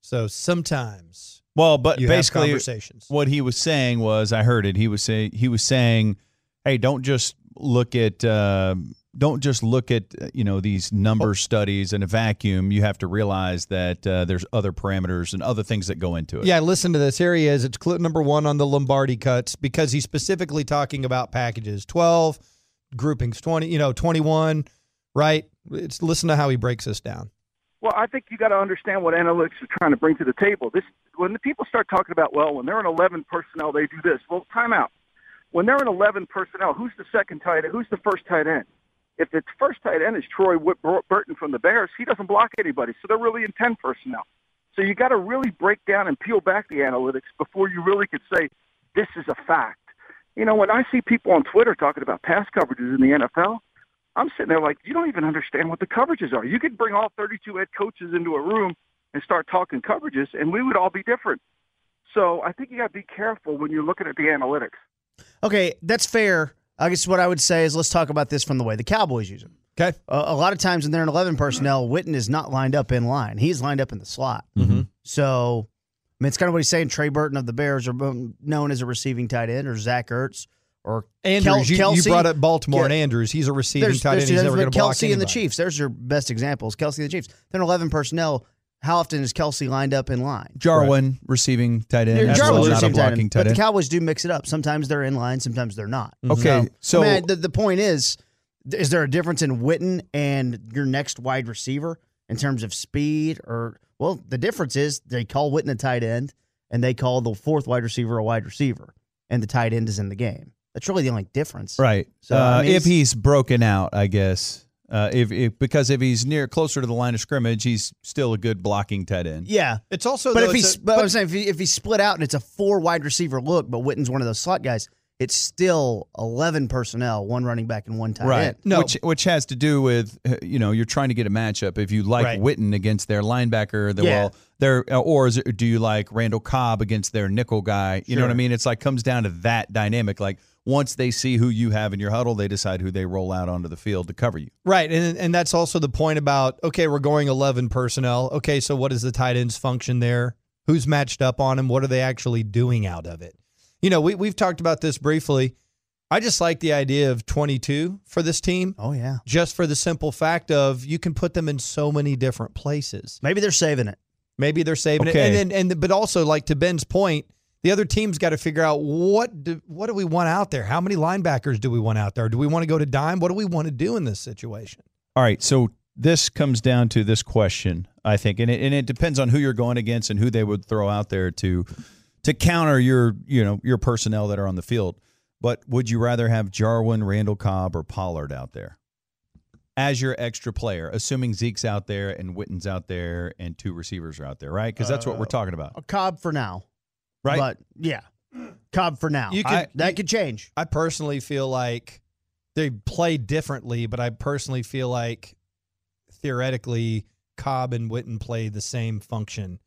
Speaker 2: So sometimes
Speaker 1: Well, but
Speaker 2: you have
Speaker 1: basically,
Speaker 2: conversations.
Speaker 1: what he was saying was, I heard it. He was saying he was saying, "Hey, don't just look at uh, don't just look at uh, you know these number studies in a vacuum. You have to realize that uh, there's other parameters and other things that go into it."
Speaker 2: Yeah, listen to this. Here he is. It's clip number one on the Lombardi cuts because he's specifically talking about packages 12, groupings 20, you know, 21, right? It's listen to how he breaks this down.
Speaker 9: Well, I think you got to understand what analytics are trying to bring to the table. This when the people start talking about, well, when they're in 11 personnel, they do this. Well, time out. When they're in 11 personnel, who's the second tight end? Who's the first tight end? If the first tight end is Troy Whit- Burton from the Bears, he doesn't block anybody, so they're really in 10 personnel. So you got to really break down and peel back the analytics before you really could say this is a fact. You know, when I see people on Twitter talking about pass coverages in the NFL, I'm sitting there like, you don't even understand what the coverages are. You could bring all 32 head coaches into a room and start talking coverages, and we would all be different. So I think you got to be careful when you're looking at the analytics.
Speaker 3: Okay, that's fair. I guess what I would say is let's talk about this from the way the Cowboys use them.
Speaker 2: Okay.
Speaker 3: Uh, a lot of times when they're in 11 personnel, Witten is not lined up in line. He's lined up in the slot.
Speaker 2: Mm-hmm.
Speaker 3: So, I mean, it's kind of what he's saying. Trey Burton of the Bears are known as a receiving tight end, or Zach Ertz, or
Speaker 2: Andrews,
Speaker 3: Kel-
Speaker 2: you, you brought up Baltimore and Andrews. He's a receiving
Speaker 3: There's,
Speaker 2: tight end.
Speaker 3: there's,
Speaker 2: He's
Speaker 3: there's
Speaker 2: never going to block
Speaker 3: Kelce and the. Chiefs. There's your best examples. Kelce and the Chiefs. They're in 11 personnel. How often is Kelce lined up in line?
Speaker 1: Jarwin receiving tight end,
Speaker 3: Yeah, Jarwin's
Speaker 1: well, not a
Speaker 3: receiving tight end,
Speaker 1: blocking tight
Speaker 3: But
Speaker 1: end.
Speaker 3: the Cowboys do mix it up. Sometimes they're in line, sometimes they're not. Mm-hmm.
Speaker 1: Okay, so-
Speaker 3: I mean, the, the point is, is there a difference in Witten and your next wide receiver in terms of speed? Or well, the difference is they call Witten a tight end, and they call the fourth wide receiver a wide receiver, and the tight end is in the game. That's really the only difference,
Speaker 1: Right.
Speaker 3: So
Speaker 1: uh,
Speaker 3: I mean,
Speaker 1: if he's broken out, I guess. Uh, if, if because if he's near closer to the line of scrimmage, he's still a good blocking tight end.
Speaker 3: Yeah,
Speaker 2: It's also
Speaker 3: but
Speaker 2: though,
Speaker 3: if he's,
Speaker 2: a-
Speaker 3: but I'm saying if, he, if he's split out and it's a four wide receiver look, but Witten's one of those slot guys, it's still eleven personnel, one running back and one tight
Speaker 1: Right.
Speaker 3: end.
Speaker 2: No.
Speaker 1: Which which has to do with uh, you know you're trying to get a matchup. If you like
Speaker 2: Right.
Speaker 1: Witten against their linebacker, the,
Speaker 3: Yeah.
Speaker 1: well, they're uh, or is it, do you like Randall Cobb against their nickel guy? You know what I mean? It's like comes down to that dynamic. Like once they see who you have in your huddle, they decide who they roll out onto the field to cover you.
Speaker 2: Right, and and that's also the point about okay, we're going eleven personnel. Okay, so what is the tight ends function there? Who's matched up on him? What are they actually doing out of it? You know, we we've talked about this briefly. I just like the idea of 22 for this team.
Speaker 3: Oh yeah.
Speaker 2: Just for the simple fact of you can put them in so many different places.
Speaker 3: Maybe they're saving it.
Speaker 2: Maybe they're saving
Speaker 1: Okay.
Speaker 2: it, and then and but also like to Ben's point, the other team's got to figure out what do, what do we want out there? How many linebackers do we want out there? Do we want to go to dime? What do we want to do in this situation?
Speaker 1: All right, so this comes down to this question, I think, and it, and it depends on who you're going against and who they would throw out there to to counter your you know your personnel that are on the field. But would you rather have Jarwin, Randall Cobb, or Pollard out there as your extra player, assuming Zeke's out there and Witten's out there and two receivers are out there, right? Because that's what we're
Speaker 3: Uh,
Speaker 1: talking about,
Speaker 3: A Cobb for now.
Speaker 1: right?
Speaker 3: But yeah. Cobb for now.
Speaker 2: You could-
Speaker 3: I- that could change.
Speaker 2: I personally feel like they play differently, but I personally feel like theoretically Cobb and Witten play the same function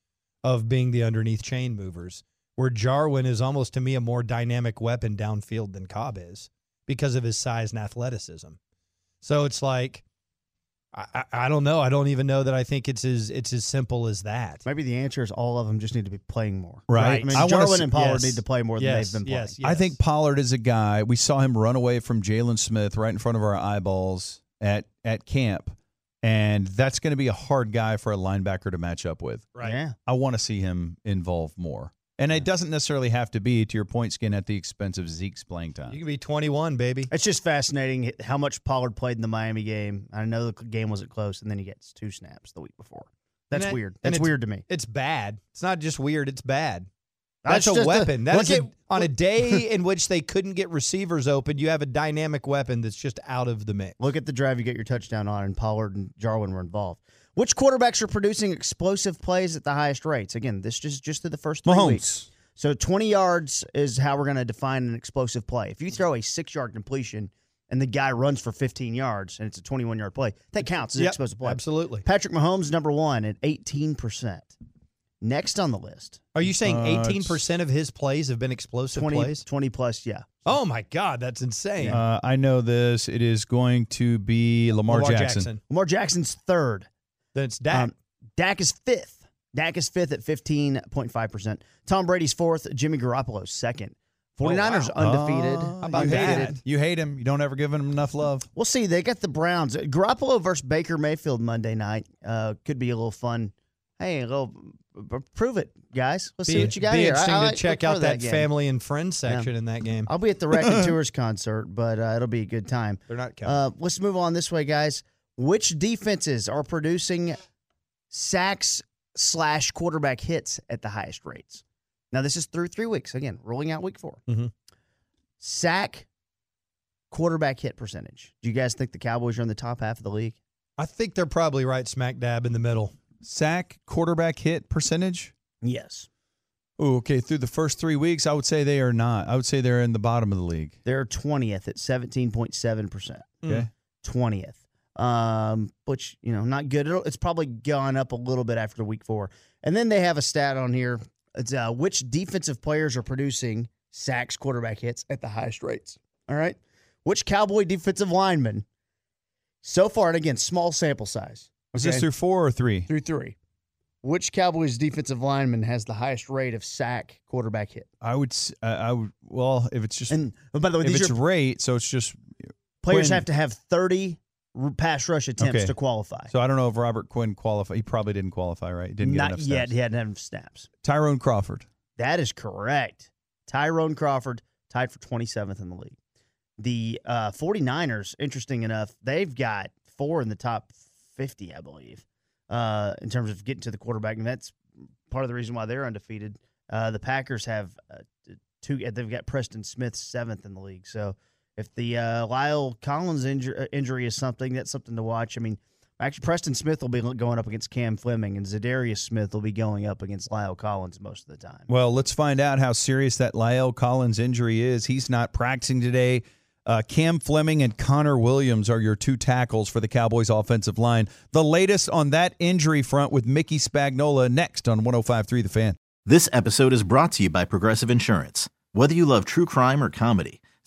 Speaker 2: of being the underneath chain movers, where Jarwin is almost to me a more dynamic weapon downfield than Cobb is because of his size and athleticism. So it's like I, I, I don't know. I don't even know that I think it's as it's as simple as that.
Speaker 3: Maybe the answer is all of them just need to be playing more.
Speaker 1: Right.
Speaker 3: I mean,
Speaker 1: I
Speaker 3: Jarwin
Speaker 1: see-
Speaker 3: and Pollard
Speaker 2: yes.
Speaker 3: need to play more than
Speaker 2: Yes,
Speaker 3: they've been playing.
Speaker 2: yes,
Speaker 1: I think Pollard is a guy. We saw him run away from Jaylon Smith right in front of our eyeballs at at camp, and that's going to be a hard guy for a linebacker to match up with.
Speaker 2: Right.
Speaker 3: Yeah.
Speaker 1: I want to see him involved more, and it doesn't necessarily have to be to your point, skin at the expense of Zeke's playing time.
Speaker 2: You can be 21, baby.
Speaker 3: It's just fascinating how much Pollard played in the Miami game. I know the game wasn't close, and then he gets two snaps the week before. That's
Speaker 2: that-
Speaker 3: weird. That's weird to me.
Speaker 2: It's bad. It's not just weird. It's bad.
Speaker 3: That's
Speaker 2: That's, a
Speaker 3: a- uh,
Speaker 2: weapon. That
Speaker 3: look
Speaker 2: is a-
Speaker 3: at-
Speaker 2: on a day [laughs] in which they couldn't get receivers open. You have a dynamic weapon that's just out of the mix.
Speaker 3: Look at the drive you get your touchdown on, and Pollard and Jarwin were involved. Which quarterbacks are producing explosive plays at the highest rates? Again, this is just through the first three
Speaker 1: Mahomes.
Speaker 3: weeks. So 20 yards is how we're going to define an explosive play. If you throw a six yard completion and the guy runs for 15 yards and it's a 21 yard play, that counts as an
Speaker 2: Yep,
Speaker 3: explosive play.
Speaker 2: absolutely.
Speaker 3: Patrick Mahomes, number one at 18%. Next on the list,
Speaker 2: Are you saying
Speaker 1: Uh,
Speaker 2: 18% of his plays have been explosive
Speaker 3: 20,
Speaker 2: plays?
Speaker 3: 20 plus, yeah.
Speaker 2: Oh my God, that's insane.
Speaker 1: Uh, I know this. It is going to be Lamar, Jackson.
Speaker 3: Lamar Jackson's third.
Speaker 2: Then it's Dak.
Speaker 3: Um, Dak is fifth. Dak is fifth at 15.5%. Tom Brady's fourth. Jimmy Garoppolo's second. 49ers undefeated.
Speaker 1: Oh,
Speaker 2: about
Speaker 1: you hate
Speaker 3: undefeated.
Speaker 1: it. You hate him. You don't ever give him enough love.
Speaker 3: We'll see. They got the Browns. Garoppolo versus Baker Mayfield Monday night. Uh, could be a little fun. Hey, a little prove it, guys. Let's see what you got
Speaker 2: be
Speaker 3: here.
Speaker 2: interesting
Speaker 3: I- I
Speaker 2: to check out
Speaker 3: for
Speaker 2: that, family and friends section in that game.
Speaker 3: I'll be at the Raconteurs concert, but uh, it'll be a good time.
Speaker 2: They're not counting.
Speaker 3: Uh, let's move on this way, guys. Which defenses are producing sacks slash quarterback hits at the highest rates? Now, this is through three weeks. Again, rolling out week 4
Speaker 2: Mhm.
Speaker 3: Sack quarterback hit percentage. Do you guys think the Cowboys are in the top half of the league?
Speaker 2: I think they're probably right smack dab in the middle.
Speaker 1: Sack quarterback hit percentage.
Speaker 3: Yes.
Speaker 1: Oh, okay. Through the first three weeks, I would say they are not. I would say they're in the bottom of the league.
Speaker 3: They're 20th at 17.7%.
Speaker 1: Okay.
Speaker 3: 20th. Um, which, you know, not good. It'll, it's probably gone up a little bit after week four. And then they have a stat on here. It's uh, which defensive players are producing sacks, quarterback hits at the highest rates. All right. Which Cowboy defensive lineman so far, and again, small sample size.
Speaker 1: Was this through four or three?
Speaker 3: through three? Which Cowboys defensive lineman has the highest rate of sack quarterback hit?
Speaker 1: I would. s- I would. Well, if it's just
Speaker 3: And oh, by the way,
Speaker 1: if
Speaker 3: these
Speaker 1: it's
Speaker 3: are
Speaker 1: rate, so it's just
Speaker 3: players have to have 30 r- pass rush attempts
Speaker 1: Okay.
Speaker 3: to qualify.
Speaker 1: So I don't know if Robert Quinn qualified. He probably didn't qualify, right? He Didn't get
Speaker 3: Not
Speaker 1: enough
Speaker 3: yet.
Speaker 1: snaps.
Speaker 3: He hadn't had enough snaps.
Speaker 1: Tyrone Crawford.
Speaker 3: That is correct. Tyrone Crawford tied for 27th in the league. The uh, 49ers, interesting enough, they've got four in the top 50, I believe, uh, in terms of getting to the quarterback. And that's part of the reason why they're undefeated. Uh, the Packers have uh, two, they've got Preston Smith seventh in the league. So if the uh, La'el Collins inju- uh, injury is something, that's something to watch. I mean, Actually, Preston Smith will be going up against Cam Fleming, and Za'Darius Smith will be going up against La'el Collins most of the time.
Speaker 1: Well, let's find out how serious that La'el Collins injury is. He's not practicing today. Uh, Cam Fleming and Connor Williams are your two tackles for the Cowboys offensive line. The latest on that injury front with Mickey Spagnola next on 1053 The Fan.
Speaker 10: This episode is brought to you by Progressive Insurance. Whether you love true crime or comedy,